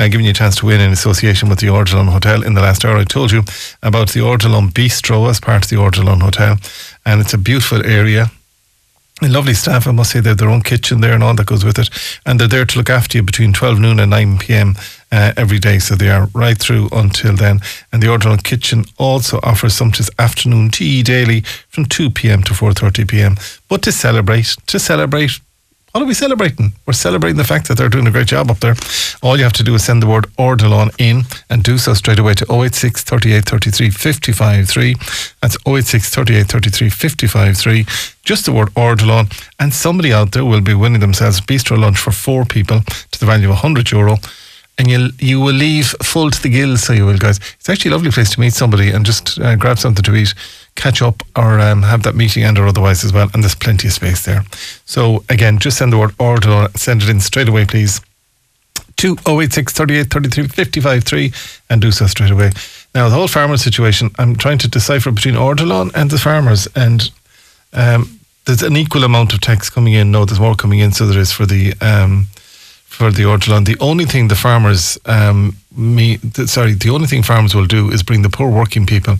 uh, giving you a chance to win in association with the Ardilaun Hotel. In the last hour, I told you about the Ardilaun Bistro as part of the Ardilaun Hotel, and it's a beautiful area. And lovely staff, I must say, they have their own kitchen there and all that goes with it. And they're there to look after you between 12 noon and 9 p.m. Uh, every day. So they are right through until then. And the Ardilaun Kitchen also offers sumptuous afternoon tea daily from 2 p.m. to 4.30 p.m. But to celebrate, to celebrate what are we celebrating? We're celebrating the fact that they're doing a great job up there. All you have to do is send the word Ardilaun in and do so straight away to 086 38 33 55 3. That's 086 38 33 55 3. Just the word Ardilaun. And somebody out there will be winning themselves bistro lunch for four people to the value of 100 euro and you'll you will leave full to the gills. So you will, guys. It's actually a lovely place to meet somebody and just uh, grab something to eat, catch up, or um, have that meeting and or otherwise as well. And there's plenty of space there. So again, just send the word order, send it in straight away, please. To 086 38 33 55 3 and do so straight away. Now, the whole farmer situation, I'm trying to decipher between Ardilaun and the farmers, and um, there's an equal amount of text coming in. No, there's more coming in, so there is for the um, for the Ardilaun. The only thing the farmers, um, me, sorry, the only thing farmers will do is bring the poor working people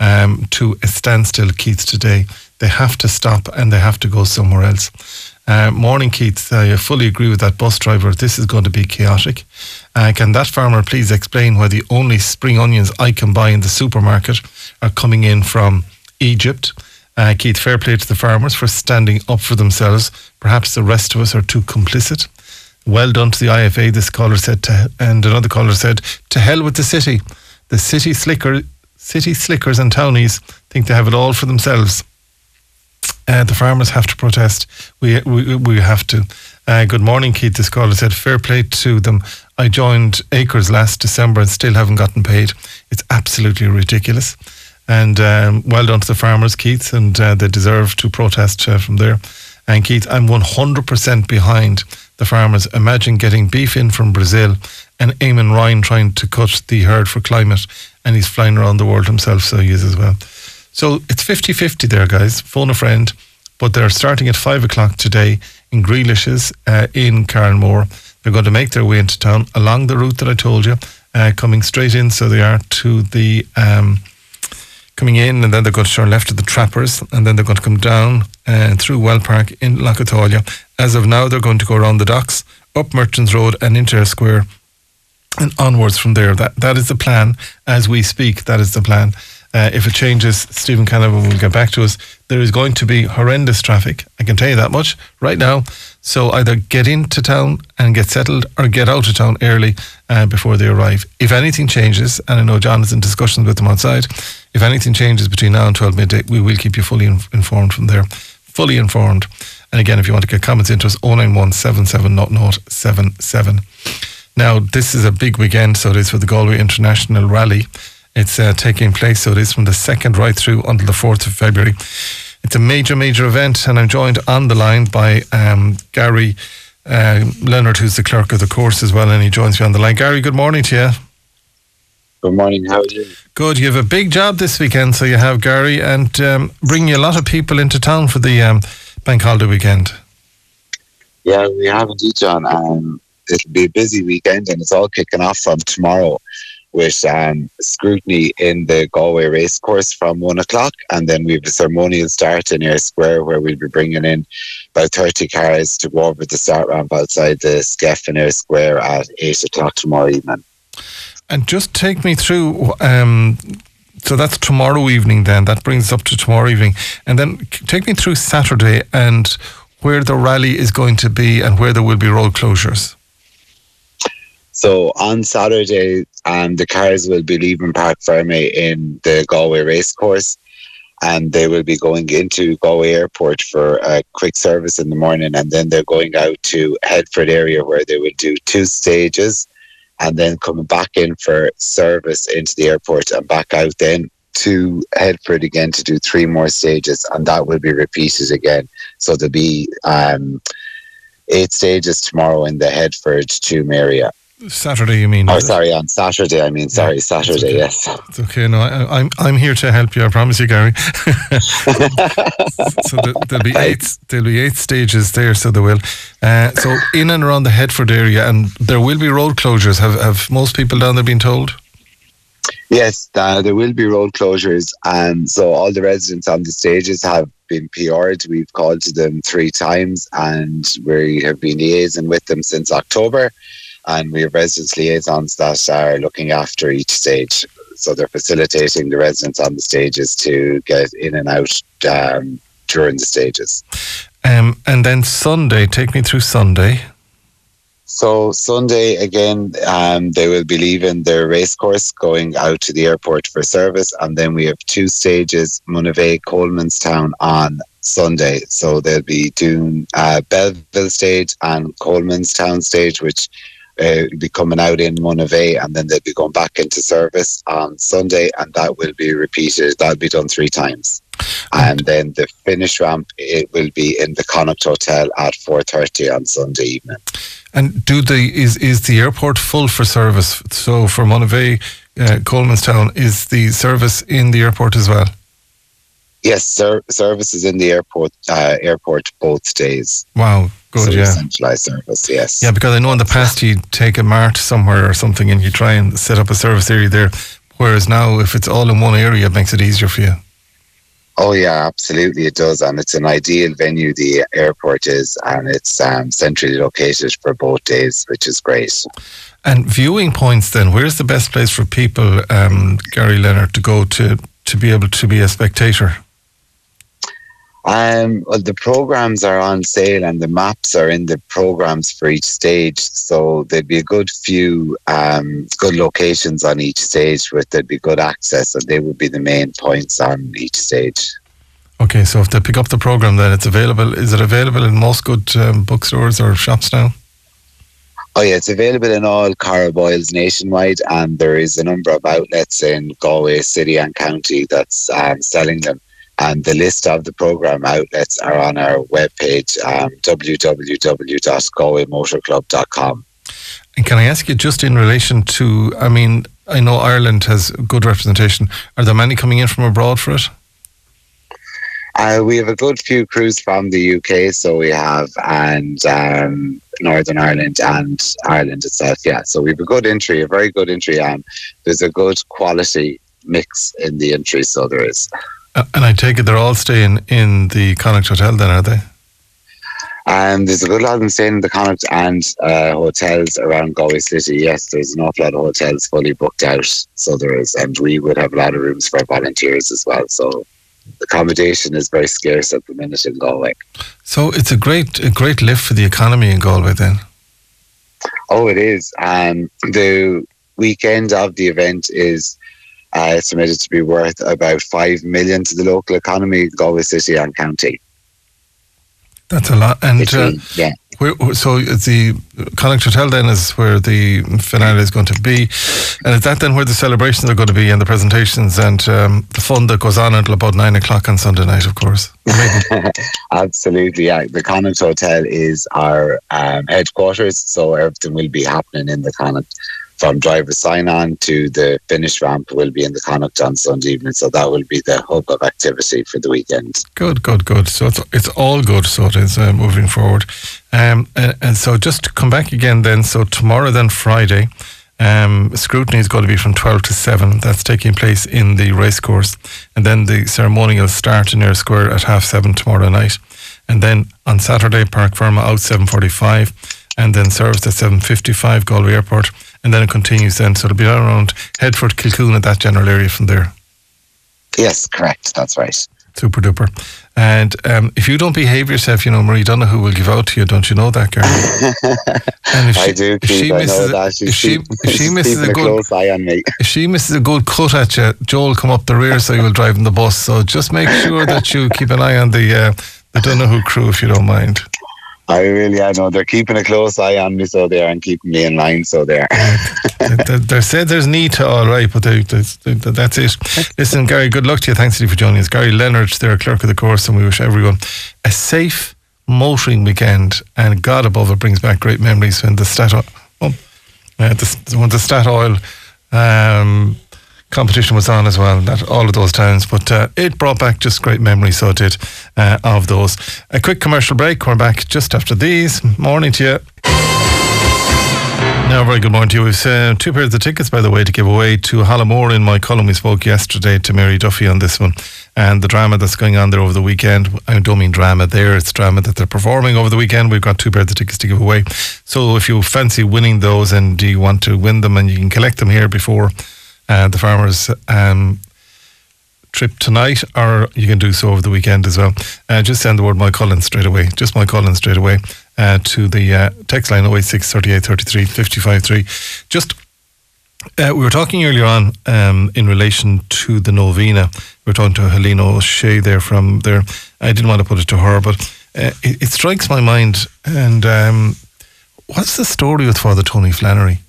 um, to a standstill, Keith, today. They have to stop and they have to go somewhere else. Uh, morning, Keith. I fully agree with that bus driver. This is going to be chaotic. Uh, can that farmer please explain why the only spring onions I can buy in the supermarket are coming in from Egypt? Uh, Keith, fair play to the farmers for standing up for themselves. Perhaps the rest of us are too complicit. Well done to the IFA, this caller said, to, and another caller said, to hell with the city. The city slicker, city slickers and townies think they have it all for themselves. Uh, the farmers have to protest. We we, we have to. Uh, good morning, Keith. This caller said, fair play to them. I joined Acres last December and still haven't gotten paid. It's absolutely ridiculous. And um, well done to the farmers, Keith, and uh, they deserve to protest uh, from there. And Keith, I'm 100% behind the farmers. Imagine getting beef in from Brazil and Eamon Ryan trying to cut the herd for climate, and he's flying around the world himself, so he is as well. So it's 50 50 there, guys. Phone a friend, but they're starting at 5 o'clock today in Grealish's uh, in Carnmore. They're going to make their way into town along the route that I told you, uh, coming straight in, so they are to the. Um, coming in, and then they're going to turn left at the Trappers, and then they're going to come down uh, through Well Park in Lough Atalia. As of now, they're going to go around the docks, up Merchants Road, and into a square, and onwards from there. That that is the plan as we speak. That is the plan. Uh, if it changes, Stephen Canavan will get back to us. There is going to be horrendous traffic. I can tell you that much right now. So either get into town and get settled or get out of town early uh, before they arrive. If anything changes, and I know John is in discussions with them outside, if anything changes between now and 12 midday, we will keep you fully in- informed from there. Fully informed. And again, if you want to get comments into us, 091 77 Now, this is a big weekend, so it is for the Galway International Rally. It's uh, taking place, so it is from the 2nd right through until the 4th of February. It's a major, major event, and I'm joined on the line by um, Gary uh, Leonard, who's the clerk of the course as well, and he joins me on the line. Gary, good morning to you. Good morning. How are you? Good. You have a big job this weekend, so you have Gary, and um, bringing a lot of people into town for the um, bank holiday weekend. Yeah, we have indeed, John. Um, it'll be a busy weekend, and it's all kicking off from tomorrow with um, scrutiny in the Galway racecourse from one o'clock, and then we have a ceremonial start in Eyre Square where we'll be bringing in about 30 cars to go over the start ramp outside the Skeff in Eyre Square at 8 o'clock tomorrow evening. And just take me through. Um, so that's tomorrow evening. Then that brings us up to tomorrow evening, and then take me through Saturday and where the rally is going to be and where there will be road closures. So on Saturday, um, the cars will be leaving Parc Fermé in the Galway racecourse and they will be going into Galway Airport for a quick service in the morning and then they're going out to Headford area where they will do two stages and then coming back in for service into the airport and back out then to Headford again to do three more stages and that will be repeated again. So there'll be um, eight stages tomorrow in the Headford Tuam area. Saturday, you mean? Oh, sorry, on Saturday. I mean, sorry, Saturday. okay. Yes. It's okay. No, I, I'm I'm here to help you. I promise you, Gary. so the, there'll be eight there'll be eight stages there. So there will. Uh, so in and around the Headford area, and there will be road closures. Have have most people down there been told? Yes, uh, there will be road closures, and so all the residents on the stages have been PR'd. We've called to them three times, and we have been liaising with them since October. And we have residents liaisons that are looking after each stage, so they're facilitating the residents on the stages to get in and out um, during the stages. Um, and then Sunday, take me through Sunday. So Sunday again, um, they will be leaving their racecourse, going out to the airport for service, and then we have two stages: Monivea, Colemanstown on Sunday. So they'll be doing uh, Belleville stage and Colemanstown stage, which uh, will be coming out in Monivea, and then they'll be going back into service on Sunday, and that will be repeated. That'll be done three times. And then the finish ramp it will be in the Connacht Hotel at four thirty on Sunday evening. And do the is is the airport full for service? So for Monivea, uh, Colemanstown, is the service in the airport as well? Yes, ser- services in the airport. Uh, airport both days. Wow, good, so yeah. Centralized service. Yes. Yeah, because I know in the past you take a mart somewhere or something and you try and set up a service area there. Whereas now, if it's all in one area, it makes it easier for you. Oh yeah, absolutely, it does, and it's an ideal venue. The airport is, and it's um, centrally located for both days, which is great. And viewing points, then, where's the best place for people, um, Gary Leonard, to go to to be able to be a spectator? Um, well, the programs are on sale, and the maps are in the programs for each stage. So there'd be a good few um, good locations on each stage, where there'd be good access, and they would be the main points on each stage. Okay, so if they pick up the program, then it's available. Is it available in most good um, bookstores or shops now? Oh yeah, it's available in all Caraboyles nationwide, and there is a number of outlets in Galway City and County that's um, selling them. And the list of the program outlets are on our webpage, um, www.galwaymotorclub.com. And can I ask you just in relation to? I mean, I know Ireland has good representation. Are there many coming in from abroad for it? Uh, we have a good few crews from the UK, so we have and um, Northern Ireland and Ireland itself. Yeah, so we have a good entry, a very good entry, and there's a good quality mix in the entry. So there is. Uh, and I take it they're all staying in the Connacht Hotel, then, are they? And there's a good lot of them staying in the Connacht and uh, hotels around Galway City. Yes, there's an awful lot of hotels fully booked out. So there is, and we would have a lot of rooms for volunteers as well. So accommodation is very scarce at the minute in Galway. So it's a great, a great lift for the economy in Galway, then. Oh, it is. And the weekend of the event is uh, estimated to be worth about five million to the local economy, Galway City and County. That's a lot. And uh, yeah, where, so the Connacht Hotel then is where the finale is going to be, and is that then where the celebrations are going to be and the presentations and um, the fun that goes on until about nine o'clock on Sunday night, of course. Absolutely. Yeah, the Connacht Hotel is our um, headquarters, so everything will be happening in the Connacht. From driver sign on to the finish ramp will be in the Connacht on Sunday evening, so that will be the hub of activity for the weekend. Good, good, good. So it's it's all good. So it is uh, moving forward. Um, and, and so just to come back again then. So tomorrow then Friday, um, scrutiny is going to be from twelve to seven. That's taking place in the racecourse, and then the ceremonial start in Eyre Square at half seven tomorrow night, and then on Saturday Parc Fermé out seven forty-five, and then service at seven fifty-five Galway Airport, and then it continues then. So it'll be around Headford, Kilcoon, at that general area from there. Yes, correct. That's right. Super duper. And um, if you don't behave yourself, you know, Marie Donahue will give out to you. Don't you know that, Gary? And if I do, if she Keith. I know misses, that. if she, keep- if she misses a good, close eye on me. if she misses a good cut at you, Joel come up the rear so you will drive in the bus. So just make sure that you keep an eye on the uh, the Donahue crew if you don't mind. I really, I know they're keeping a close eye on me, so they are, and keeping me in line, so they are. they, said there's need to all right, but they, they, they, that's it. Listen, Gary, good luck to you. Thanks to you for joining us. Gary Leonard, they're clerk of the course, and we wish everyone a safe motoring weekend. And God above it brings back great memories when the stat. Oh, uh, the, when the Statoil um, competition was on as well. That all of those towns, but uh, it brought back just great memories. So it did uh, of those. A quick commercial break. We're back just after these. Morning to you. Now, very good morning to you. We've uh, two pairs of tickets, by the way, to give away to Hallamore in my column. We spoke yesterday to Mary Duffy on this one and the drama that's going on there over the weekend. I don't mean drama there, it's drama that they're performing over the weekend. We've got two pairs of tickets to give away. So if you fancy winning those and you want to win them and you can collect them here before the farmers um, trip tonight, or you can do so over the weekend as well. Uh, just send the word Mike Collins straight away. Just Mike Collins straight away uh, to the uh, text line 086 38 33 55 3. Just uh, we were talking earlier on um, in relation to the novena. We were talking to Helena O'Shea there from there. I didn't want to put it to her, but uh, it, it, strikes my mind. And um, what's the story with Father Tony Flannery?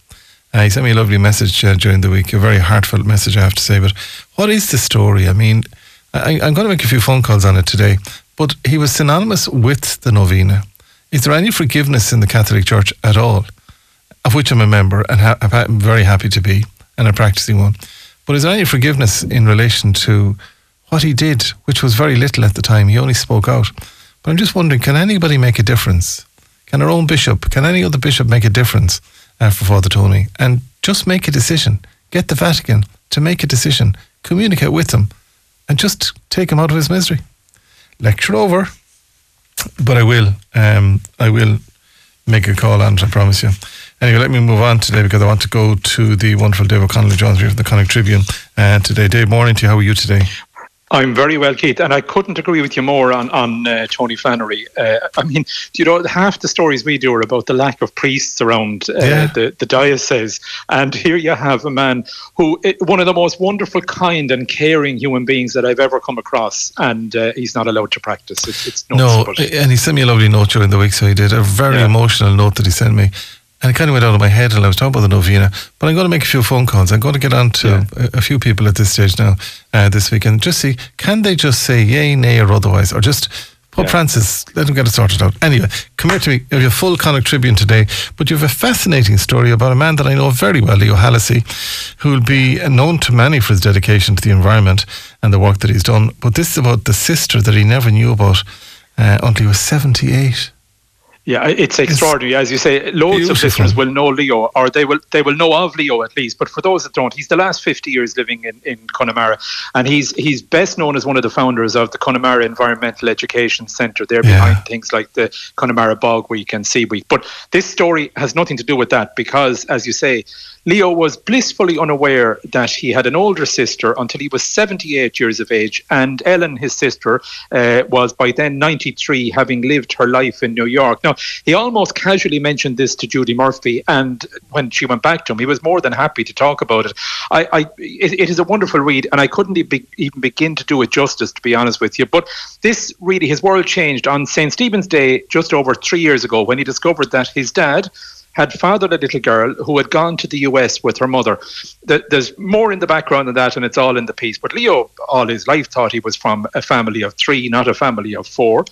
Uh, he sent me a lovely message uh, during the week, a very heartfelt message, I have to say. But what is the story? I mean, I, am going to make a few phone calls on it today, but he was synonymous with the novena. Is there any forgiveness in the Catholic Church at all? Of which I'm a member and ha- I'm very happy to be, and a practicing one. But is there any forgiveness in relation to what he did, which was very little at the time? He only spoke out. But I'm just wondering can anybody make a difference? Can our own bishop, can any other bishop make a difference uh, for Father Tony and just make a decision? Get the Vatican to make a decision, communicate with them, and just take him out of his misery. Lecture over, but I will. Um, I will make a call on it, I promise you. Anyway, let me move on today because I want to go to the wonderful Dave O'Connell Jones here from the Connacht Tribune uh, today. Dave, morning to you. How are you today? I'm very well, Keith, and I couldn't agree with you more on on uh, Tony Flannery. Uh, I mean, you know, half the stories we do are about the lack of priests around uh, yeah. the the diocese, and here you have a man who one of the most wonderful, kind, and caring human beings that I've ever come across, and uh, he's not allowed to practice. It's, it's no, and he sent me a lovely note during the week, so he did a very yeah. emotional note that he sent me, and it kind of went out of my head and I was talking about the novena. But I'm going to make a few phone calls. I'm going to get on to yeah. a, a, few people at this stage now, uh, this weekend. just see can they just say yay, nay, or otherwise, or just Pope yeah. Francis, let him get it sorted out. Anyway, come here to me. You have a full Connacht Tribune today, but you have a fascinating story about a man that I know very well, Leo Hallisey, who will be known to many for his dedication to the environment and the work that he's done. But this is about the sister that he never knew about uh, until he was 78. Yeah, it's extraordinary. As you say, loads beautiful. of listeners will know Leo, or they will they will know of Leo at least. But for those that don't, he's the last fifty years living in, in Connemara, and he's he's best known as one of the founders of the Connemara Environmental Education Centre. They're yeah. behind things like the Connemara Bog Week and Sea Week. But this story has nothing to do with that because, as you say, Leo was blissfully unaware that he had an older sister until he was 78 years of age, and Ellen, his sister, uh, was by then 93, having lived her life in New York. Now, he almost casually mentioned this to Judy Murphy, and when she went back to him, he was more than happy to talk about it. I, I it, it is a wonderful read, and I couldn't even begin to do it justice, to be honest with you. But this really, his world changed on St. Stephen's Day just over three years ago when he discovered that his dad had fathered a little girl who had gone to the US with her mother. There's more in the background than that, and it's all in the piece. But Leo, all his life, thought he was from a family of three, not a family of four.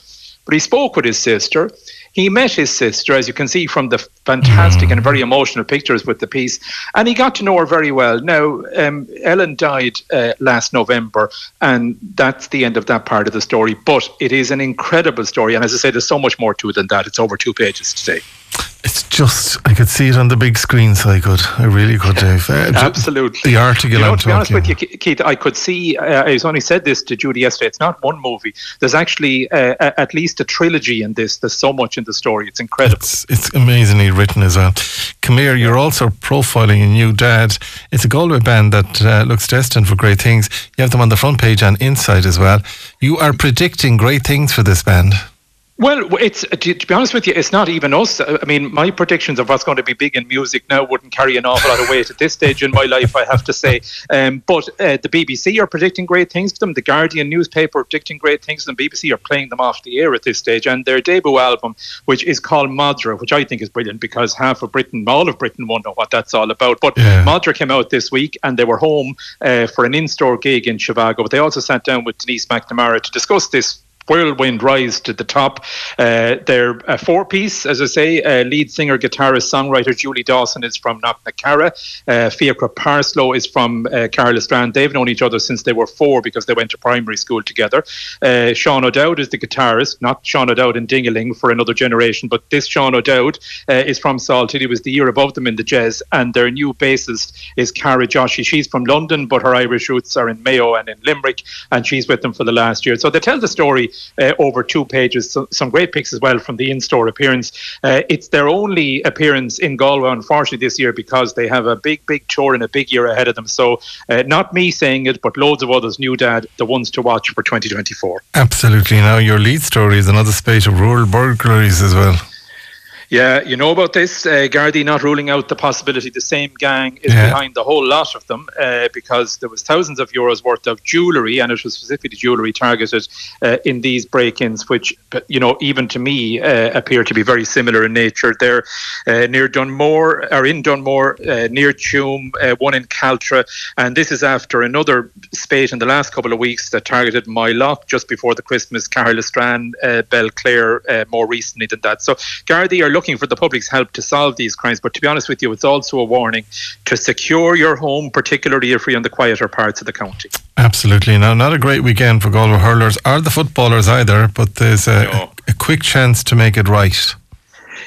But he spoke with his sister. He met his sister, as you can see from the fantastic and very emotional pictures with the piece, and he got to know her very well. Now, um, Ellen died uh, last November, and that's the end of that part of the story. But it is an incredible story, and as I say, there's so much more to it than that. It's over two pages today. It's just I could see it on the big screen, so I could. I really could, Dave. Uh, Absolutely. The article. You know, to be honest with you, Keith, I could see. Uh, I was only said this to Judy yesterday. It's not one movie. There's actually uh, at least a trilogy in this. There's so much in the story. It's incredible. It's, it's amazingly written as well. here. you're also profiling a new dad. It's a Galway band that uh, looks destined for great things. You have them on the front page and inside as well. You are predicting great things for this band. Well, it's to, to, be honest with you, it's not even us. I mean, my predictions of what's going to be big in music now wouldn't carry an awful lot of weight at this stage in my life, I have to say. Um, but uh, the BBC are predicting great things for them. The Guardian newspaper are predicting great things, and BBC are playing them off the air at this stage. And their debut album, which is called Madra, which I think is brilliant because half of Britain, all of Britain, won't know what that's all about. But yeah. Madra came out this week, and they were home uh, for an in-store gig in Chicago. But they also sat down with Denise McNamara to discuss this whirlwind rise to the top. Uh, they're a four piece, as I say. Uh, lead singer, guitarist, songwriter Julie Dawson is from Knocknacarra. Uh, Fiachra Parslow is from uh, Carlisle-Strand. They've known each other since they were four because they went to primary school together. Uh, Sean O'Dowd is the guitarist, not Sean O'Dowd in Dingaling for another generation, but this Sean O'Dowd uh, is from Salthill. He was the year above them in the Jazz, and their new bassist is Cara Joshi. She's from London, but her Irish roots are in Mayo and in Limerick, and she's with them for the last year. So they tell the story uh, over two pages. So, some great pics as well from the in-store appearance. Uh, it's their only appearance in Galway, unfortunately, this year because they have a big, big tour and a big year ahead of them. So uh, not me saying it, but loads of others New Dad, the ones to watch for 2024. Absolutely. Now your lead story is another spate of rural burglaries as well. Yeah, you know about this. Uh, Gardaí not ruling out the possibility the same gang is Yeah. behind the whole lot of them uh, because there was thousands of euros worth of jewellery and it was specifically jewellery targeted uh, in these break-ins, which, you know, even to me uh, appear to be very similar in nature. They're uh, near Dunmore, or in Dunmore, uh, near Tuam, uh, one in Caltra, and this is after another spate in the last couple of weeks that targeted Moylough just before the Christmas, uh, Belclare uh, more recently than that. So Gardaí are looking for the public's help to solve these crimes, but to be honest with you, it's also a warning to secure your home, particularly if you're in the quieter parts of the county. Absolutely. Now, not a great weekend for Galway hurlers or the footballers either, but there's a, No. a quick chance to make it right.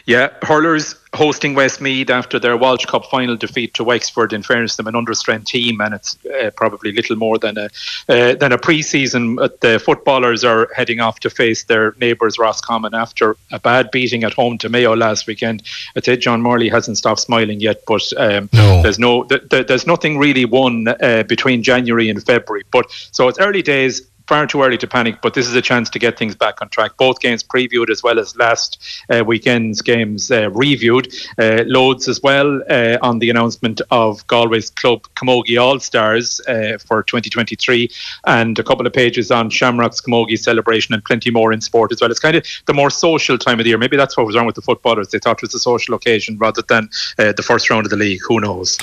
Yeah, hurlers hosting Westmeath after their Walsh Cup final defeat to Wexford. In fairness, them an understrength team, and it's uh, probably little more than a uh, than a pre-season. Uh, The footballers are heading off to face their neighbours Roscommon after a bad beating at home to Mayo last weekend. I'd say John Morley hasn't stopped smiling yet, but um, No. there's no th- th- there's nothing really won uh, between January and February. But so it's early days. Far too early to panic, but this is a chance to get things back on track. Both games previewed as well as last uh, weekend's games uh, reviewed. Uh, loads as well uh, on the announcement of Galway's club Camogie All Stars uh, for 2023, and a couple of pages on Shamrock's Camogie celebration, and plenty more in sport as well. It's kind of the more social time of the year. Maybe that's what was wrong with the footballers. They thought it was a social occasion rather than uh, the first round of the league. Who knows?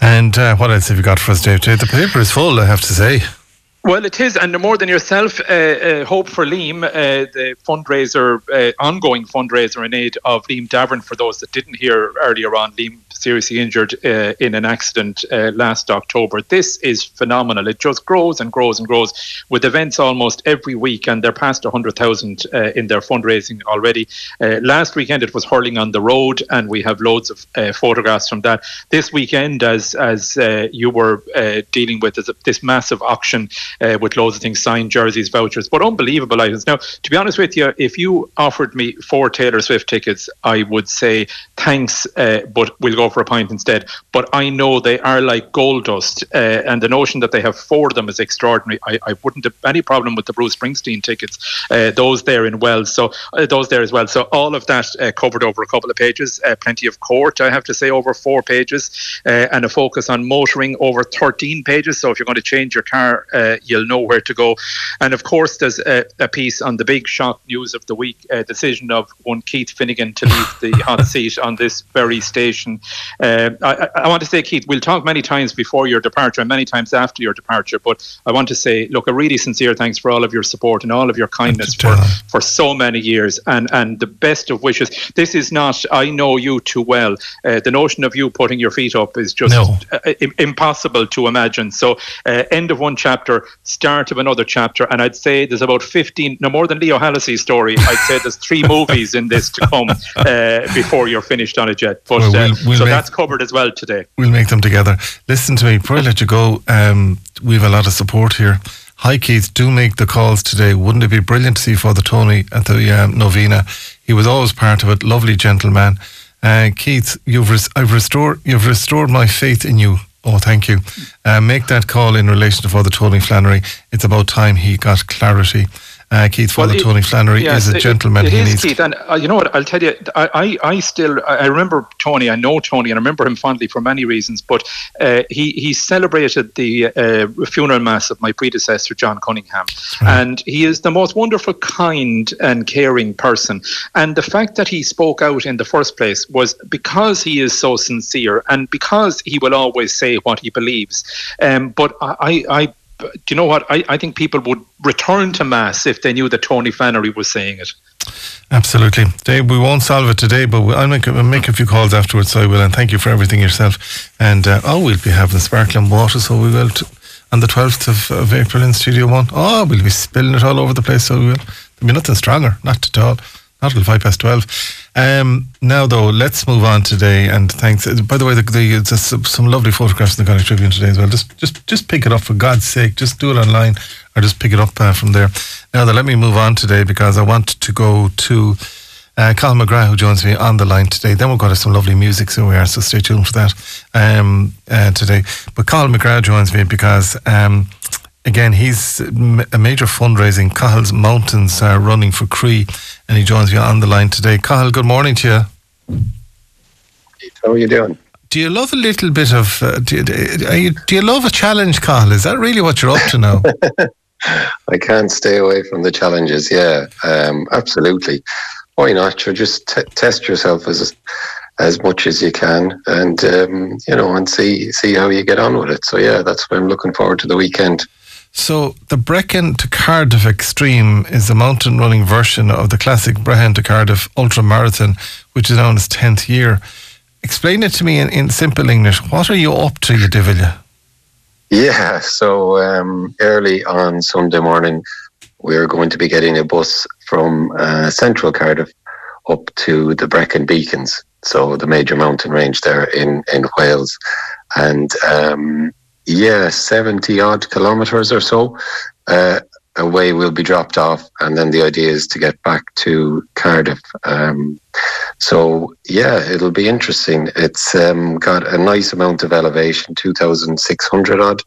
And what else have you got for us? Dave? The paper is full, I have to say. Well, it is, and more than yourself, uh, uh, Hope for Liam, uh, the fundraiser, uh, ongoing fundraiser in aid of Liam Davern. For those that didn't hear earlier on, Liam seriously injured uh, in an accident uh, last October. This is phenomenal. It just grows and grows and grows with events almost every week, and they're past 100,000 uh, in their fundraising already. Last weekend it was hurling on the road, and we have loads of photographs from that. This weekend, as as you were dealing with, this massive auction uh, with loads of things, signed jerseys, vouchers, but unbelievable items. Now, to be honest with you, if you offered me four Taylor Swift tickets, I would say thanks, uh, but we'll go for a pint instead. But I know they are like gold dust, uh, and the notion that they have four of them is extraordinary. I, I wouldn't have any problem with the Bruce Springsteen tickets, uh, those there in Wells, so uh, those there as well. So all of that uh, covered over a couple of pages. Plenty of court, I have to say, over four pages, and a focus on motoring over 13 pages. So if you're going to change your car, uh, you'll know where to go. And of course, there's a, a piece on the big shock news of the week: uh, decision of one Keith Finnegan to leave the hot seat on this very station. Uh, I, I- want to say, Keith, we'll talk many times before your departure and many times after your departure. But I want to say, look, a really sincere thanks for all of your support and all of your kindness for, for so many years, and and the best of wishes. This is not. I know you too well. Uh, the notion of you putting your feet up is just No. uh, im- impossible to imagine. So, uh, end of one chapter, start of another chapter, and I'd say there's about 15, no more than Leo Hallisey's story. I'd say there's three movies in this to come uh, before you're finished on it yet. But Well, we'll- uh, we'll so make- that's covered as well today. We'll make them together. Listen to me, before I let you go, um, we have a lot of support here. Hi, Keith. Do make the calls today. Wouldn't it be brilliant to see Father Tony at the um, novena? He was always part of it. Lovely gentleman. Uh, Keith, you've res- I've restored you've restored my faith in you. Oh, thank you. Uh, make that call in relation to Father Tony Flannery. It's about time he got clarity. Uh, Keith, Well, Father Tony Flannery is a it- gentleman. It, he is, needs. Keith, and uh, you know what? I'll tell you. I, I, I still, I remember Tony. I know Tony, and I remember him fondly for many reasons. But uh, he he celebrated the uh, funeral mass of my predecessor, John Cunningham, and he is the most wonderful, kind, and caring person. And the fact that he spoke out in the first place was because he is so sincere, and because he will always say what he believes. Um, but I, I do you know what? I, I think people would return to mass if they knew that Tony Flannery was saying it. Absolutely. Dave, we won't solve it today, but I'll make, I'll make a few calls afterwards, so I will. And thank you for everything yourself. And uh, oh, we'll be having sparkling water, so we will t- on the 12th of, of April in Studio One. Oh, we'll be spilling it all over the place, so we will. There'll be nothing stronger, not at all. Not five past 12. Um, now, though, let's move on today. And thanks. By the way, the, the, there's some lovely photographs in the Connacht Tribune today as well. Just, just, just pick it up for God's sake. Just do it online or just pick it up uh, from there. Now, though, let me move on today because I want to go to uh, Colin McGrath, who joins me on the line today. Then we'll go to some lovely music, so we are. So stay tuned for that um, uh, today. But Colin McGrath joins me because. Um, again, he's a major fundraising. Cathal's Mountains uh, running for Croí, and he joins me on the line today. Cathal, good morning to you. How are you doing? Do you love a little bit of? Uh, do, you, do you love a challenge, Cathal? Is that really what you're up to now? I can't stay away from the challenges. Yeah, um, absolutely. Why not? You just t- test yourself as as much as you can, and um, you know, and see see how you get on with it. So yeah, that's why I'm looking forward to the weekend. So the Brecon to Cardiff Extreme is a mountain running version of the classic Brecon to Cardiff Ultra Marathon, which is now in its tenth year. Explain it to me in, in simple English. What are you up to, you devil? Yeah, so um, early on Sunday morning, we're going to be getting a bus from uh, central Cardiff up to the Brecon Beacons, so the major mountain range there in, in Wales. And um, yeah, 70 odd kilometres or so. Uh, away will be dropped off, and then the idea is to get back to Cardiff. Um, so yeah, it'll be interesting. It's um, got a nice amount of elevation, two thousand six hundred odd,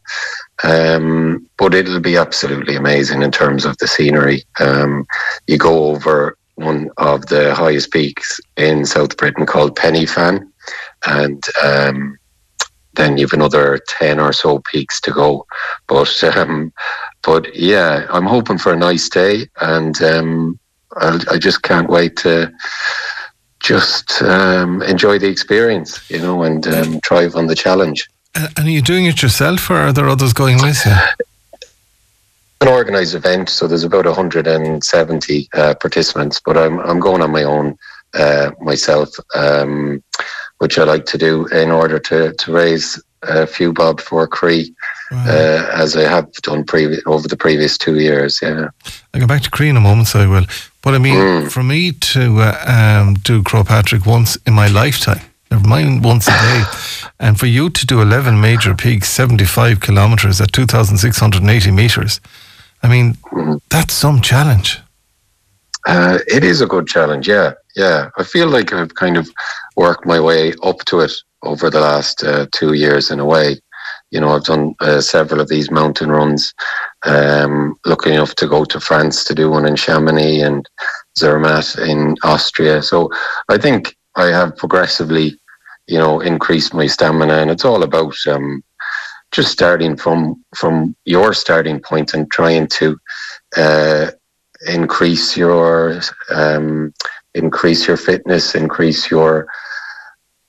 um, but it'll be absolutely amazing in terms of the scenery. Um, you go over one of the highest peaks in South Britain called Pen y Fan, and um, then you've another 10 or so peaks to go. But um, but yeah, I'm hoping for a nice day, and um, i just can't wait to just um, enjoy the experience, you know, and um, thrive on the challenge. And are you doing it yourself, or are there others going with you? An organised event, so there's about 170 uh, participants, but I'm I'm going on my own uh, myself. Um, which I like to do in order to, to raise a few bob for Croí, uh, as I have done previ- over the previous two years. Yeah, I'll go back to Croí in a moment, so I will. But I mean, mm. for me to uh, um, do Croagh Patrick once in my lifetime, never mind once a day, and for you to do 11 major peaks, 75 kilometres at 2,680 metres, I mean, mm. that's some challenge. Uh, it is a good challenge, yeah, yeah. I feel like I've kind of worked my way up to it over the last uh, two years in a way. You know, I've done uh, several of these mountain runs. Um, lucky enough to go to France to do one in Chamonix and Zermatt in Austria. So I think I have progressively, you know, increased my stamina, and it's all about um, just starting from from your starting point and trying to uh, increase your um, increase your fitness, increase your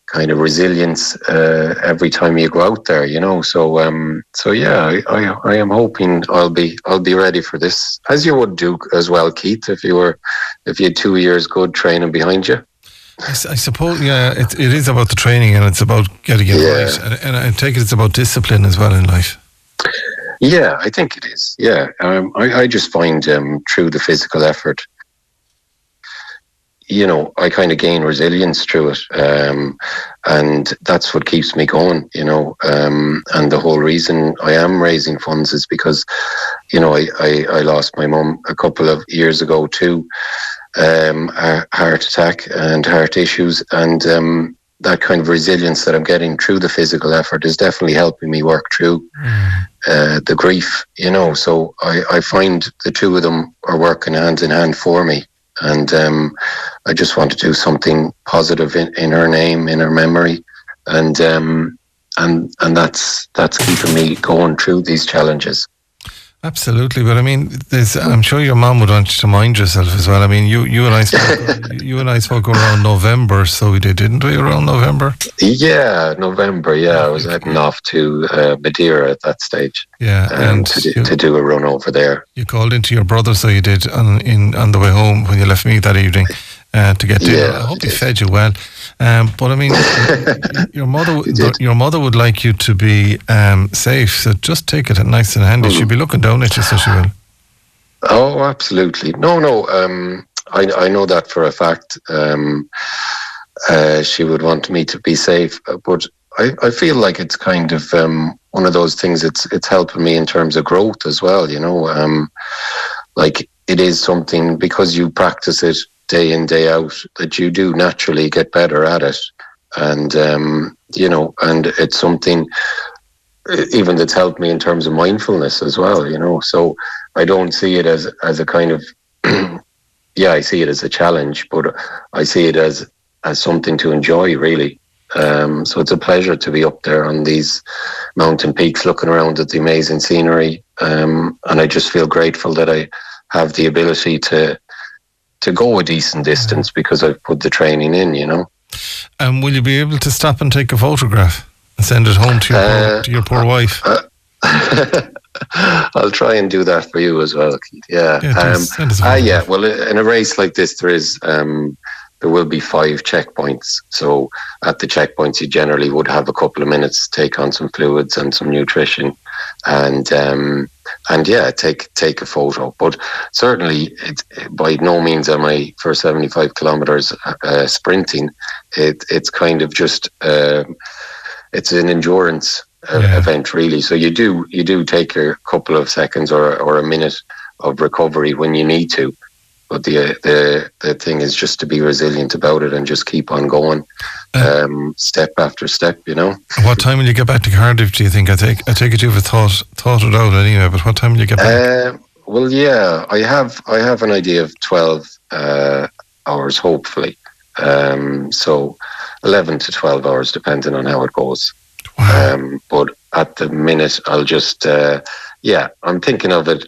kind of resilience uh, every time you go out there. You know, so um, so yeah, I, I, I am hoping I'll be I'll be ready for this as you would do as well, Keith, if you were if you had two years good training behind you. I, I suppose, yeah, it, it is about the training and it's about getting it yeah. right. And, and I take it it's about discipline as well in life. Yeah, I think it is. Yeah, um, I, I just find um, through the physical effort, you know, I kind of gain resilience through it, um, and that's what keeps me going. You know, um, and the whole reason I am raising funds is because, you know, I I, I lost my mum a couple of years ago too, um, a heart attack and heart issues, and um, that kind of resilience that I'm getting through the physical effort is definitely helping me work through mm. Uh, the grief, you know. So I, I find the two of them are working hand in hand for me. And um, I just want to do something positive in, in her name, in her memory. And um, and and that's that's keeping me going through these challenges. Absolutely, but I mean, I'm sure your mom would want you to mind yourself as well. I mean, you you and I spoke, you and I spoke around November, so we did, didn't we? Around November. Yeah, November. Yeah, I was heading off to uh, Madeira at that stage. Yeah, um, and to do, you, to do, a run over there. You called into your brother, so you did on in on the way home when you left me that evening uh, to get dinner. Yeah, I hope he fed you well. Um, but I mean, your mother, your mother would like you to be um, safe. So just take it nice and handy. Mm. She'll be looking down at you, so she will. Oh, absolutely. No, no. Um, I, I know that for a fact. Um, uh, she would want me to be safe, but I, I feel like it's kind of um, one of those things. It's it's helping me in terms of growth as well. You know, um, like it is something because you practice it day in day out that you do naturally get better at it. And um, you know and it's something even that's helped me in terms of mindfulness as well you know. So i don't see it as as a kind of yeah i see it as a challenge but i see it as as something to enjoy really. Um, so it's a pleasure to be up there on these mountain peaks looking around at the amazing scenery. Um, and i just feel grateful that i have the ability to to go a decent distance because I've put the training in, you know. And um, will you be able to stop and take a photograph and send it home to your uh, poor, to your poor wife? Uh, I'll try and do that for you as well, Keith. Yeah. Yeah. Um, uh, yeah. Well, in a race like this, there is um, there will be five checkpoints. So at the checkpoints, you generally would have a couple of minutes to take on some fluids and some nutrition, and um, and yeah, take take a photo. But certainly, it, by no means am I for seventy five kilometers uh, sprinting. It it's kind of just uh, it's an endurance uh, yeah. event, really. So you do you do take a couple of seconds or or a minute of recovery when you need to. But the the the thing is just to be resilient about it and just keep on going, uh, um, step after step. You know. What time will you get back to Cardiff? Do you think? I take I take it you've thought thought it out anyway. But what time will you get back? Uh, well, yeah, I have I have an idea of twelve uh, hours, hopefully. Um, so eleven to twelve hours, depending on how it goes. Wow. Um, but at the minute, I'll just uh, yeah, I'm thinking of it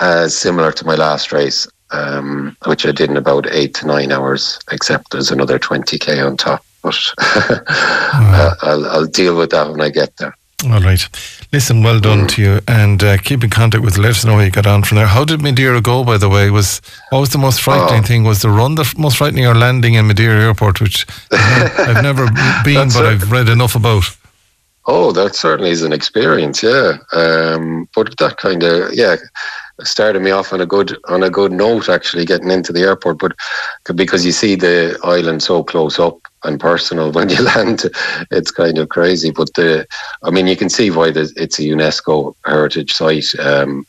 as similar to my last race um, which I did in about eight to nine hours, except there's another 20k on top. But uh, I'll, I'll deal with that when I get there. All right. Listen, well done mm. to you, and uh, keep in contact with. Let us know how you got on from there. How did Madeira go, by the way? Was what was the most frightening oh. thing? Was the run the most frightening, or landing in Madeira Airport, which I've never been, but I've read enough about. Oh, that certainly is an experience, yeah. Um, but that kind of, yeah, started me off on a good on a good note actually getting into the airport but because you see the island so close up and personal when you land it's kind of crazy but the i mean you can see why it's a unesco heritage site um,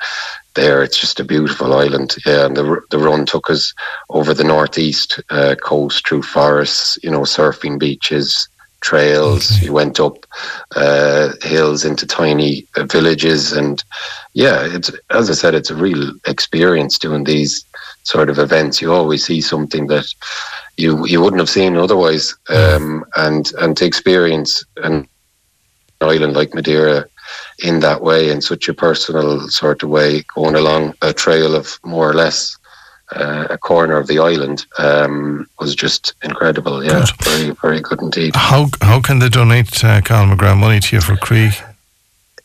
there. It's just a beautiful island. Yeah and the, the run took us over the northeast uh, coast through forests you know surfing beaches trails. He went up uh, hills into tiny uh, villages, and yeah, it's as I said, it's a real experience doing these sort of events. You always see something that you you wouldn't have seen otherwise, um, and and to experience an island like Madeira in that way, in such a personal sort of way, going along a trail of more or less uh, a corner of the island um, was just incredible. Yeah, good. very very good indeed. How how can they donate uh, Carl McGrath money to you for Croí?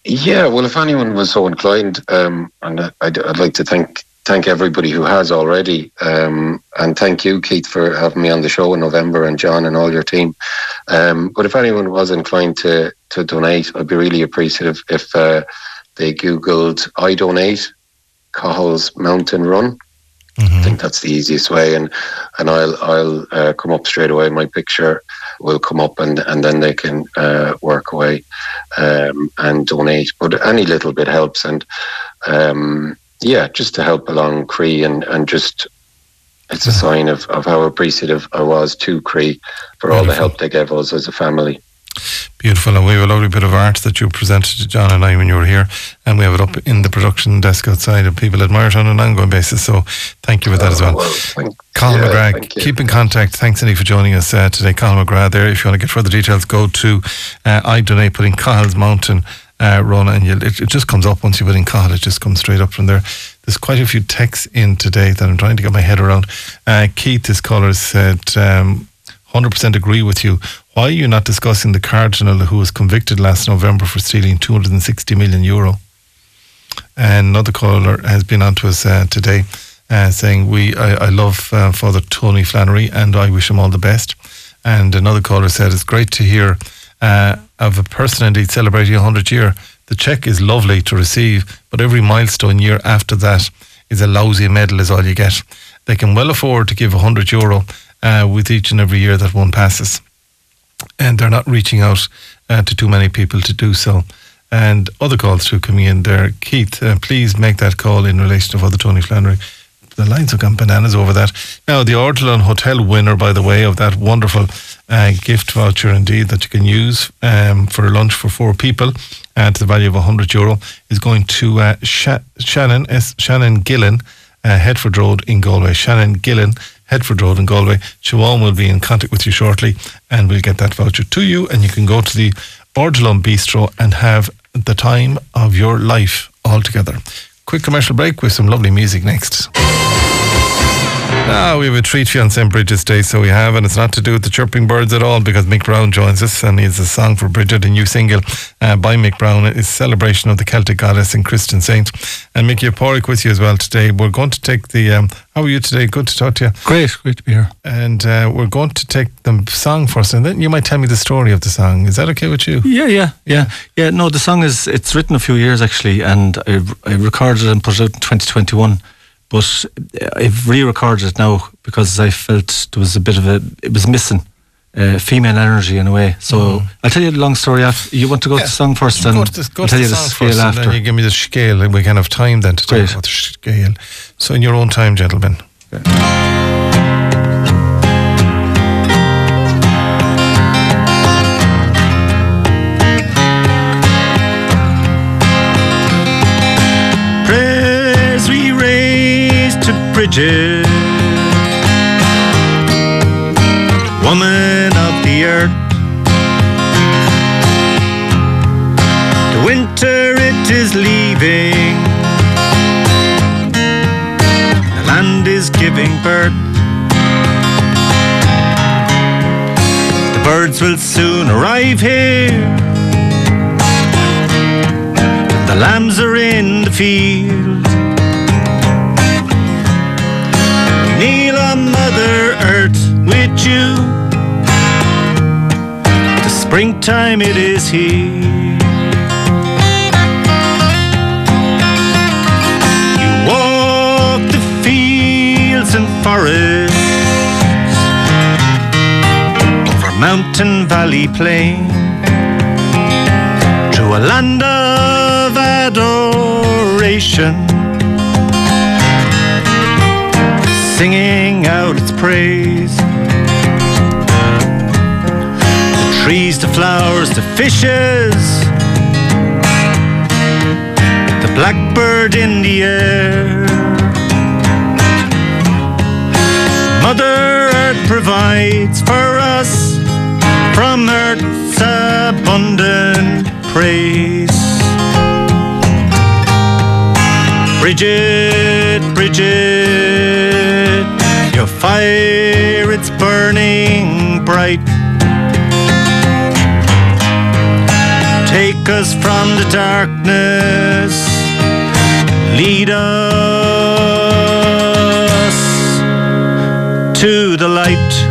Yeah, well, if anyone was so inclined, um, and I'd, I'd like to thank thank everybody who has already, um, and thank you, Keith, for having me on the show in November, and John and all your team. Um, but if anyone was inclined to to donate, I'd be really appreciative if uh, they googled "I donate Cathal's Mountain Run." Mm-hmm. I think that's the easiest way, and and I'll I'll uh, come up straight away. My picture will come up, and and then they can uh, work away um, and donate. But any little bit helps, and um, yeah, just to help along Croí, and and just it's a sign of, of how appreciative I was to Croí for all the help they gave us as a family. Beautiful, and we have a lovely bit of art that you presented to John and I when you were here, and we have it up in the production desk outside, and people admire it on an ongoing basis. So, thank you for that as well. well thank, Colin yeah, McGrath, keep in contact. Thanks, Andy, for joining us uh, today. Colin McGrath, there. If you want to get further details, go to uh, I donate, put in Cathal's Mountain uh, Rona, and it, it, just comes up once you put in Cathal. It just comes straight up from there. There's quite a few texts in today that I'm trying to get my head around. Uh, Keith, this caller, said, um, 100% agree with you. Why are you not discussing the cardinal who was convicted last November for stealing 260 million euro? And another caller has been on to us uh, today uh, saying, "We, I, I love uh, Father Tony Flannery, and I wish him all the best." And another caller said, "It's great to hear uh, of a person indeed celebrating a hundred year. The check is lovely to receive, but every milestone year after that is a lousy medal. Is all you get. They can well afford to give a hundred euro uh, with each and every year that one passes, and they're not reaching out uh, to too many people to do so." And other calls through coming in there. Keith, uh, please make that call in relation to Father Tony Flannery the lines have gone bananas over that. Now, the Ardilaun Hotel winner, by the way, of that wonderful uh, gift voucher indeed that you can use um, for a lunch for four people to the value of 100 euro is going to uh, Sha- Shannon, S- Shannon Gillen, uh, Headford Road in Galway. Shannon Gillen, Headford Road in Galway. Siobhan will be in contact with you shortly and we'll get that voucher to you and you can go to the Ardilaun Bistro and have the time of your life altogether. Quick commercial break with some lovely music next. Ah, we have a treat for you on St. Bridget's Day, so we have, and it's not to do with the chirping birds at all because Mick Brown joins us and he has a song for Bridget, a new single uh, by Mick Brown. It's celebration of the Celtic goddess and Christian saint. And Mickey Porrick with you as well today. We're going to take the, um, how are you today? Good to talk to you. Great, great to be here. And uh, we're going to take the song first, and then you might tell me the story of the song. Is that okay with you? Yeah, yeah, yeah, yeah. No, the song is it's written a few years actually, and I, I recorded it and put it out in 2021 but I've re-recorded it now because I felt there was a bit of a it was missing uh, female energy in a way. So mm. I'll tell you the long story after. You want to go yeah. to the song first, and go to the, go I'll tell you the, the scale after. And you give me the scale, and we can have time then to talk Great. about the scale. So in your own time, gentlemen. Okay. Bridget, woman of the earth. The winter it is leaving, the land is giving birth. The birds will soon arrive here. The lambs are in the field. You. The springtime it is here. You walk the fields and forests over mountain, valley, plain, through a land of adoration singing out its praise. Trees, the flowers, the fishes, the blackbird in the air. Mother Earth provides for us from Earth's abundant praise. Bridget, Bridget your fire, it's burning bright. Us from the darkness, lead us to the light.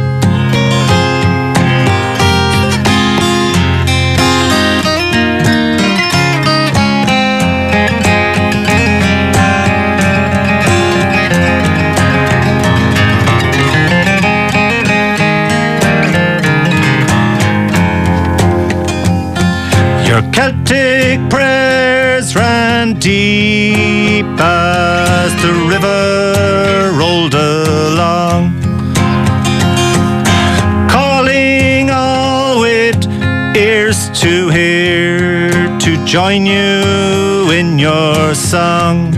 Celtic prayers ran deep as the river rolled along, calling all with ears to hear to join you in your song.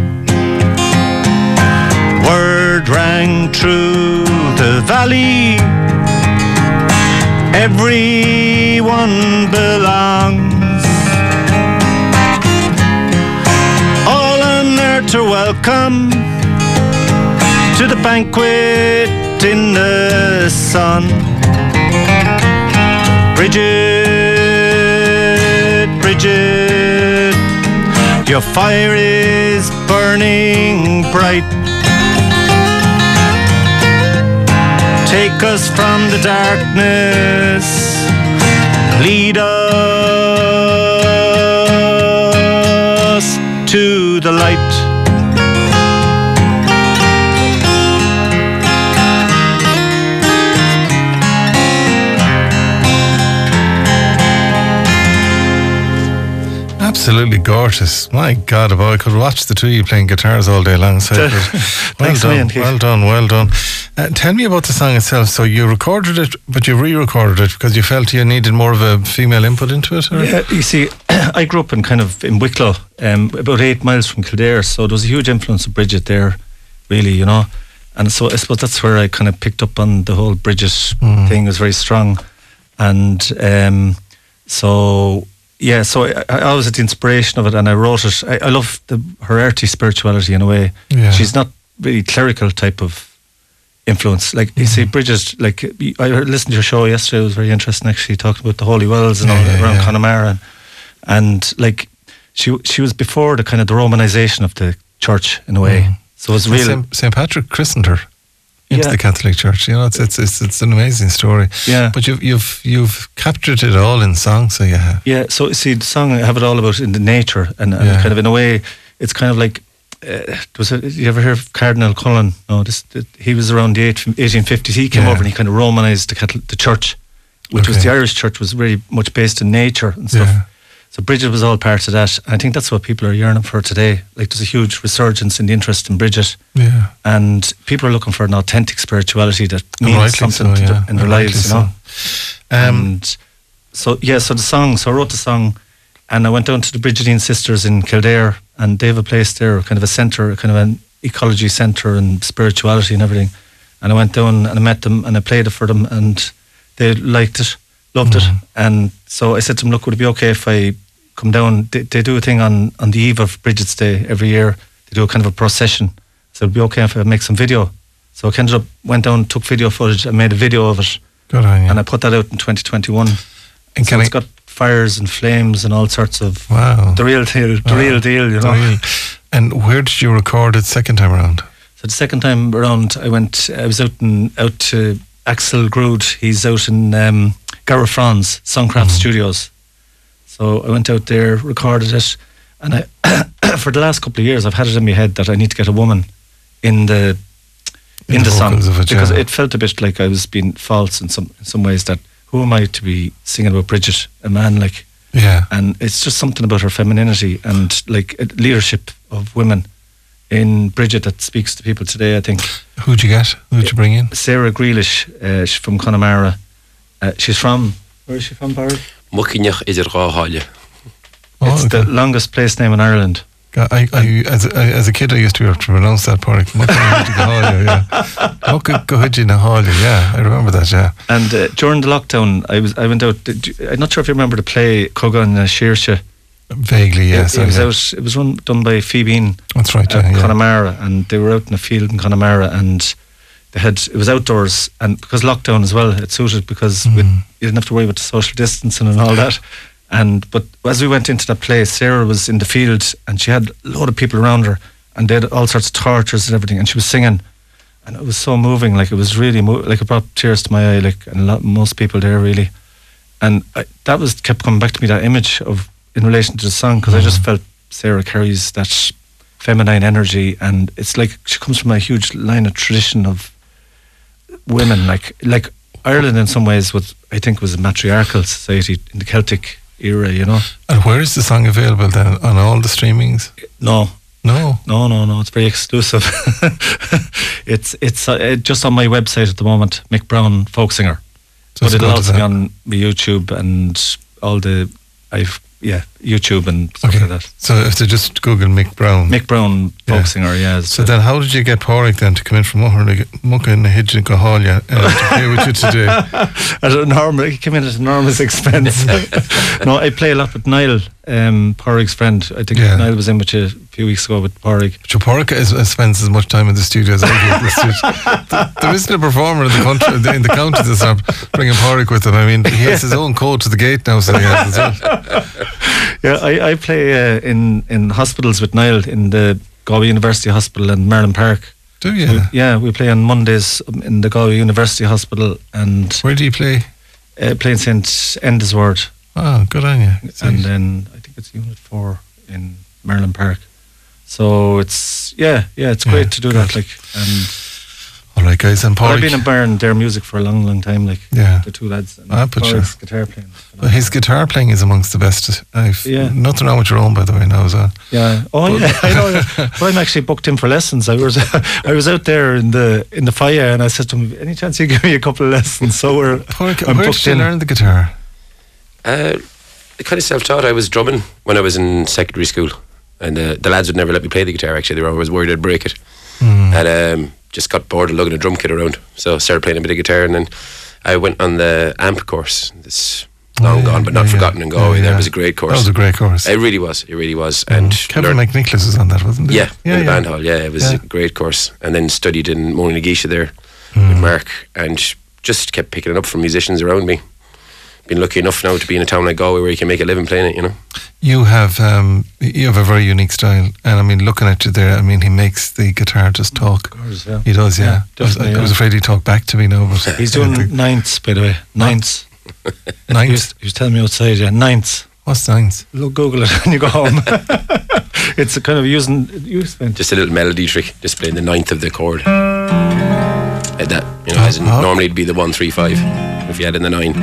Word rang through the valley, everyone belongs welcome to the banquet in the sun. Bridget, Bridget, your fire is burning bright. Take us from the darkness, lead us to the light. Absolutely gorgeous. My God, if I could watch the two of you playing guitars all day long. So well Thanks, done, man, well done, well done. Uh, tell me about the song itself. So you recorded it, but you re-recorded it because you felt you needed more of a female input into it. Or? Yeah, you see, I grew up in kind of in Wicklow, um, about eight miles from Kildare, so there was a huge influence of Bridget there, really, you know. And so I suppose that's where I kind of picked up on the whole Bridget Mm. thing was very strong, and um, so yeah, so I, I always had the inspiration of it, and I wrote it. I, I love the, her spirituality in a way. Yeah. She's not really clerical type of influence. Like you Mm-hmm. see, Bridget. Like I listened to your show yesterday. It was very interesting. Actually, talking about the holy wells and Yeah, all yeah, around yeah. Connemara, and, and like she she was before the kind of the Romanization of the church in a way. Mm. So it was really Saint Patrick christened her into Yeah. the Catholic Church. You know, it's it's it's, it's an amazing story. Yeah. But you've you've you've captured it all in song. So you have. Yeah, so you see, the song I have it all about in the nature, and, and Yeah. kind of in a way, it's kind of like. Uh, was it, you ever hear of Cardinal Cullen? No, this, th- he was around the eight, 1850s. He came Yeah. over and he kind of Romanized the, Catholic, the church, which was the Irish church, was very much based in nature and stuff. So Bridget was all part of that. I think that's what people are yearning for today. Like there's a huge resurgence in the interest in Bridget, Yeah. and people are looking for an authentic spirituality that means something so, to yeah. in their lives. rightly You know. so. Um, and so yeah, so the song. So I wrote the song, and I went down to the Brigidine Sisters in Kildare, and they have a place there, kind of a centre, kind of an ecology centre and spirituality and everything. And I went down and I met them and I played it for them, and they liked it, loved Mm-hmm. it. And so I said to them, "Look, would it be okay if I come down?" They, they do a thing on on the eve of Bridget's Day every year. They do a kind of a procession. So it'd be okay if I make some video. So I ended up went down, took video footage, and made a video of it good on you. and I put that out in 2021. And so it's I- got fires and flames and all sorts of wow. the real deal, the Wow. real deal, you know. real- And where did you record it second time around? So the second time around, I went. I was out in out to Axel Grood. He's out in um, Garafrans Songcraft Mhm. Studios. So I went out there, recorded it, and I for the last couple of years, I've had it in my head that I need to get a woman in the in, In the, the song it, because yeah. it felt a bit like I was being false in some in some ways. That who am I to be singing about Bridget, a man like Yeah. and it's just something about her femininity and like leadership of women in Bridget that speaks to people today. I think Who'd you get? Who'd you bring in? Sarah Grealish, uh, from Connemara. Uh, she's from where is she from, Barry? Muckineach idir rááile. Oh, it's the longest place name in Ireland. I, I, as, a, as a kid, I used to have to pronounce that part. Yeah. Muckagohidji Nahalia, yeah. I remember that, yeah. And uh, during the lockdown, I was I went out. did you- I'm not sure if you remember the play Cogan uh, Shearsha. Vaguely, yes. it, it was yeah. out. It was run, done by Fíbín That's right, at yeah. yeah. Connemara, and they were out in the field in Connemara, and they had it was outdoors, and because lockdown as well, it suited because with, Mm. you didn't have to worry about the social distancing and all that. And but as we went into that place, Sarah was in the field, and she had a lot of people around her, and they had all sorts of torches and everything, and she was singing, and it was so moving, like it was really mo- like it brought tears to my eye, like and a lot, most people there really, and I, that was kept coming back to me that image of in relation to the song because I just felt Sarah carries that feminine energy, and it's like she comes from a huge line of tradition of women, like like Ireland in some ways was I think was a matriarchal society in the Celtic era, you know. And where is the song available then? On all the streamings? No, No. no, no, no. It's very exclusive. it's it's uh, just on my website at the moment, Mick Brown folk singer. So but it's it'll also be on YouTube and all the. I've yeah, YouTube and stuff Okay. like that. So if they just Google Mick Brown. Mick Brown, folk Yeah. singer, yeah. So then, how did you get Porrick then to come in from Mucka in the Hidge and Cahalia uh, to play with you today? at enormous, he came in at enormous expense. no, I play a lot with Niall, um, Porrick's friend. I think Yeah. Niall was in with you a few weeks ago with Porrick. Joe Porrick is, uh, spends as much time in the studio as I do. the studio. There isn't a performer in the country in the county that's not bringing Porrick with him. I mean, he has his own code to the gate now, so he has as well. Yeah, I, I play uh, in, in hospitals with Niall in the Galway University Hospital and Merlin Park. Do We- you? yeah, we play on Mondays in the Galway University Hospital and Where do you play? uh, play in St. Endesward. Oh, good on you. and then I think it's Unit Four in Merlin Park. So it's yeah, yeah, it's Yeah, great to do that. Like, and All right, guys, and but I've been in Bern their music for a long, long time. Like, Yeah. the two lads. And Ah, but sure. guitar playing. Well, his guitar playing is amongst the best. I've Yeah. nothing wrong with your own, by the way. Now as well. Yeah. Oh yeah. I know. yeah. But I'm actually booked in for lessons. I was I was out there in the in the fire, and I said to him, "Any chance you give me a couple of lessons?" So we're Porrick, I'm where booked did you in. learn the guitar? Uh, kind of self-taught. I was drumming when I was in secondary school, and uh, the lads would never let me play the guitar. Actually, they were always worried I'd break it, Hmm. and um, just got bored of lugging a drum kit around. So started playing a bit of guitar, and then I went on the amp course. It's long Oh, yeah, gone, but not yeah, forgotten in Galway. Yeah, That was a great course. That was a great course. It really was. It really was. And Kevin learned- McNicholas was on that, wasn't he? yeah, yeah, in the yeah. band hall. Yeah, it was a great course. And then studied in Moneenageisha there Hmm. with Mark, and just kept picking it up from musicians around me. Been lucky enough now to be in a town like Galway where you can make a living playing it. You know. You have um, you have a very unique style, and I mean, looking at you there, I mean, he makes the guitar just talk. Course, yeah. He does, yeah. Yeah, I, was, definitely, I was afraid he'd talk back to me now, but He's doing think- ninths, by the way. Ninths. He ninth. was, he was telling me outside, yeah, ninths. What's ninth? Look, Google it when you go home. it's a kind of using you spent Just a little melody trick, just playing the ninth of the chord. Like that, you know, as in, Oh. normally it'd be the one, three, five. If you had in the nine,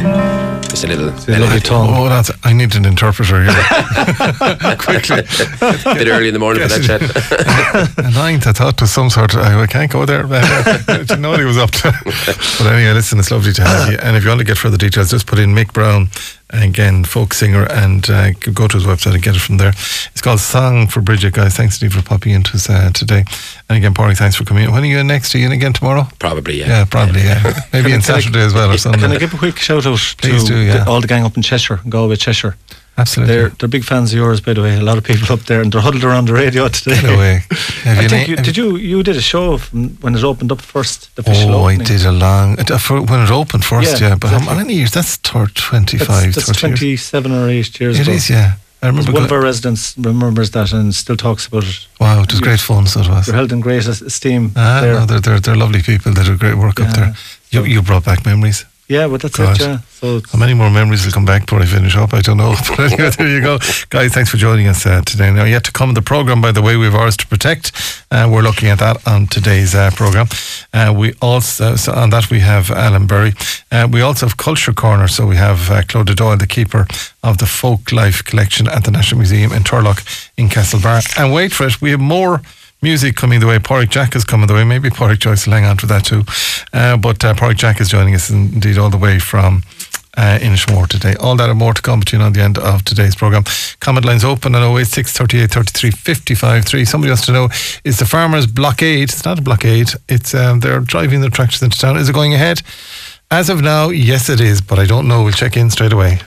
just a little. melody. tone. Oh, that's. I need an interpreter here. Quickly. A bit early in the morning for that chat. A ninth, I thought was some sort of. I can't go there. I didn't know what he was up to. But anyway, listen, it's lovely to have you. And if you want to get further details, just put in Mick Brown, again, folk singer, and uh, go to his website and get it from there. It's called Song for Bridget, guys. Thanks, Steve, for popping into us uh, today. And again, Porrick, thanks for coming in. When are you in next? Are you in again tomorrow? Probably, yeah. Yeah, probably, yeah. Maybe on Can I- Saturday as well or something. Can I give a quick shout out to Please do, yeah. the- all the gang up in Cheshire, Galway, Cheshire? Absolutely. They're they're big fans of yours, by the way. A lot of people up there, and they're huddled around the radio today. Away. Have I you think you, did you you did a show from when it opened up first, the official Oh, I did a long uh, for, when it opened first, yeah. Yeah, but how exactly. many years? That's 25, That's, that's 30 years. or eight years It ago. is, yeah. I remember. One of our residents remembers that and still talks about it. wow, it was great fun. So it was. They're held in great esteem. Ah, there. no, they're, they're they're lovely people. They do great work up there. You you brought back memories. Yeah, but that's God. it. Yeah. So How many more memories will come back before I finish up? I don't know. But anyway, there you go. Guys, thanks for joining us uh, today. Now, yet to come in the programme, by the way, we have ours to protect. Uh, we're looking at that on today's uh, programme. Uh, we also, so on that, we have Alan Berry. Uh, we also have Culture Corner. So we have uh, Clodagh Doyle, the keeper of the Folk Life Collection at the National Museum in Turlough in Castlebar. And wait for it, we have more music coming the way. Porrick Jack is coming the way. Maybe Pádraic Joyce will hang on to that too. Uh, but uh, Jack is joining us indeed all the way from uh, Inishmore today. All that and more to come between on the end of today's programme. Comment lines open at 086 38 33 55 3. Somebody wants to know is the farmers' blockade? It's not a blockade. It's um, they're driving their tractors into town. Is it going ahead? As of now, yes, it is, but I don't know. We'll check in straight away.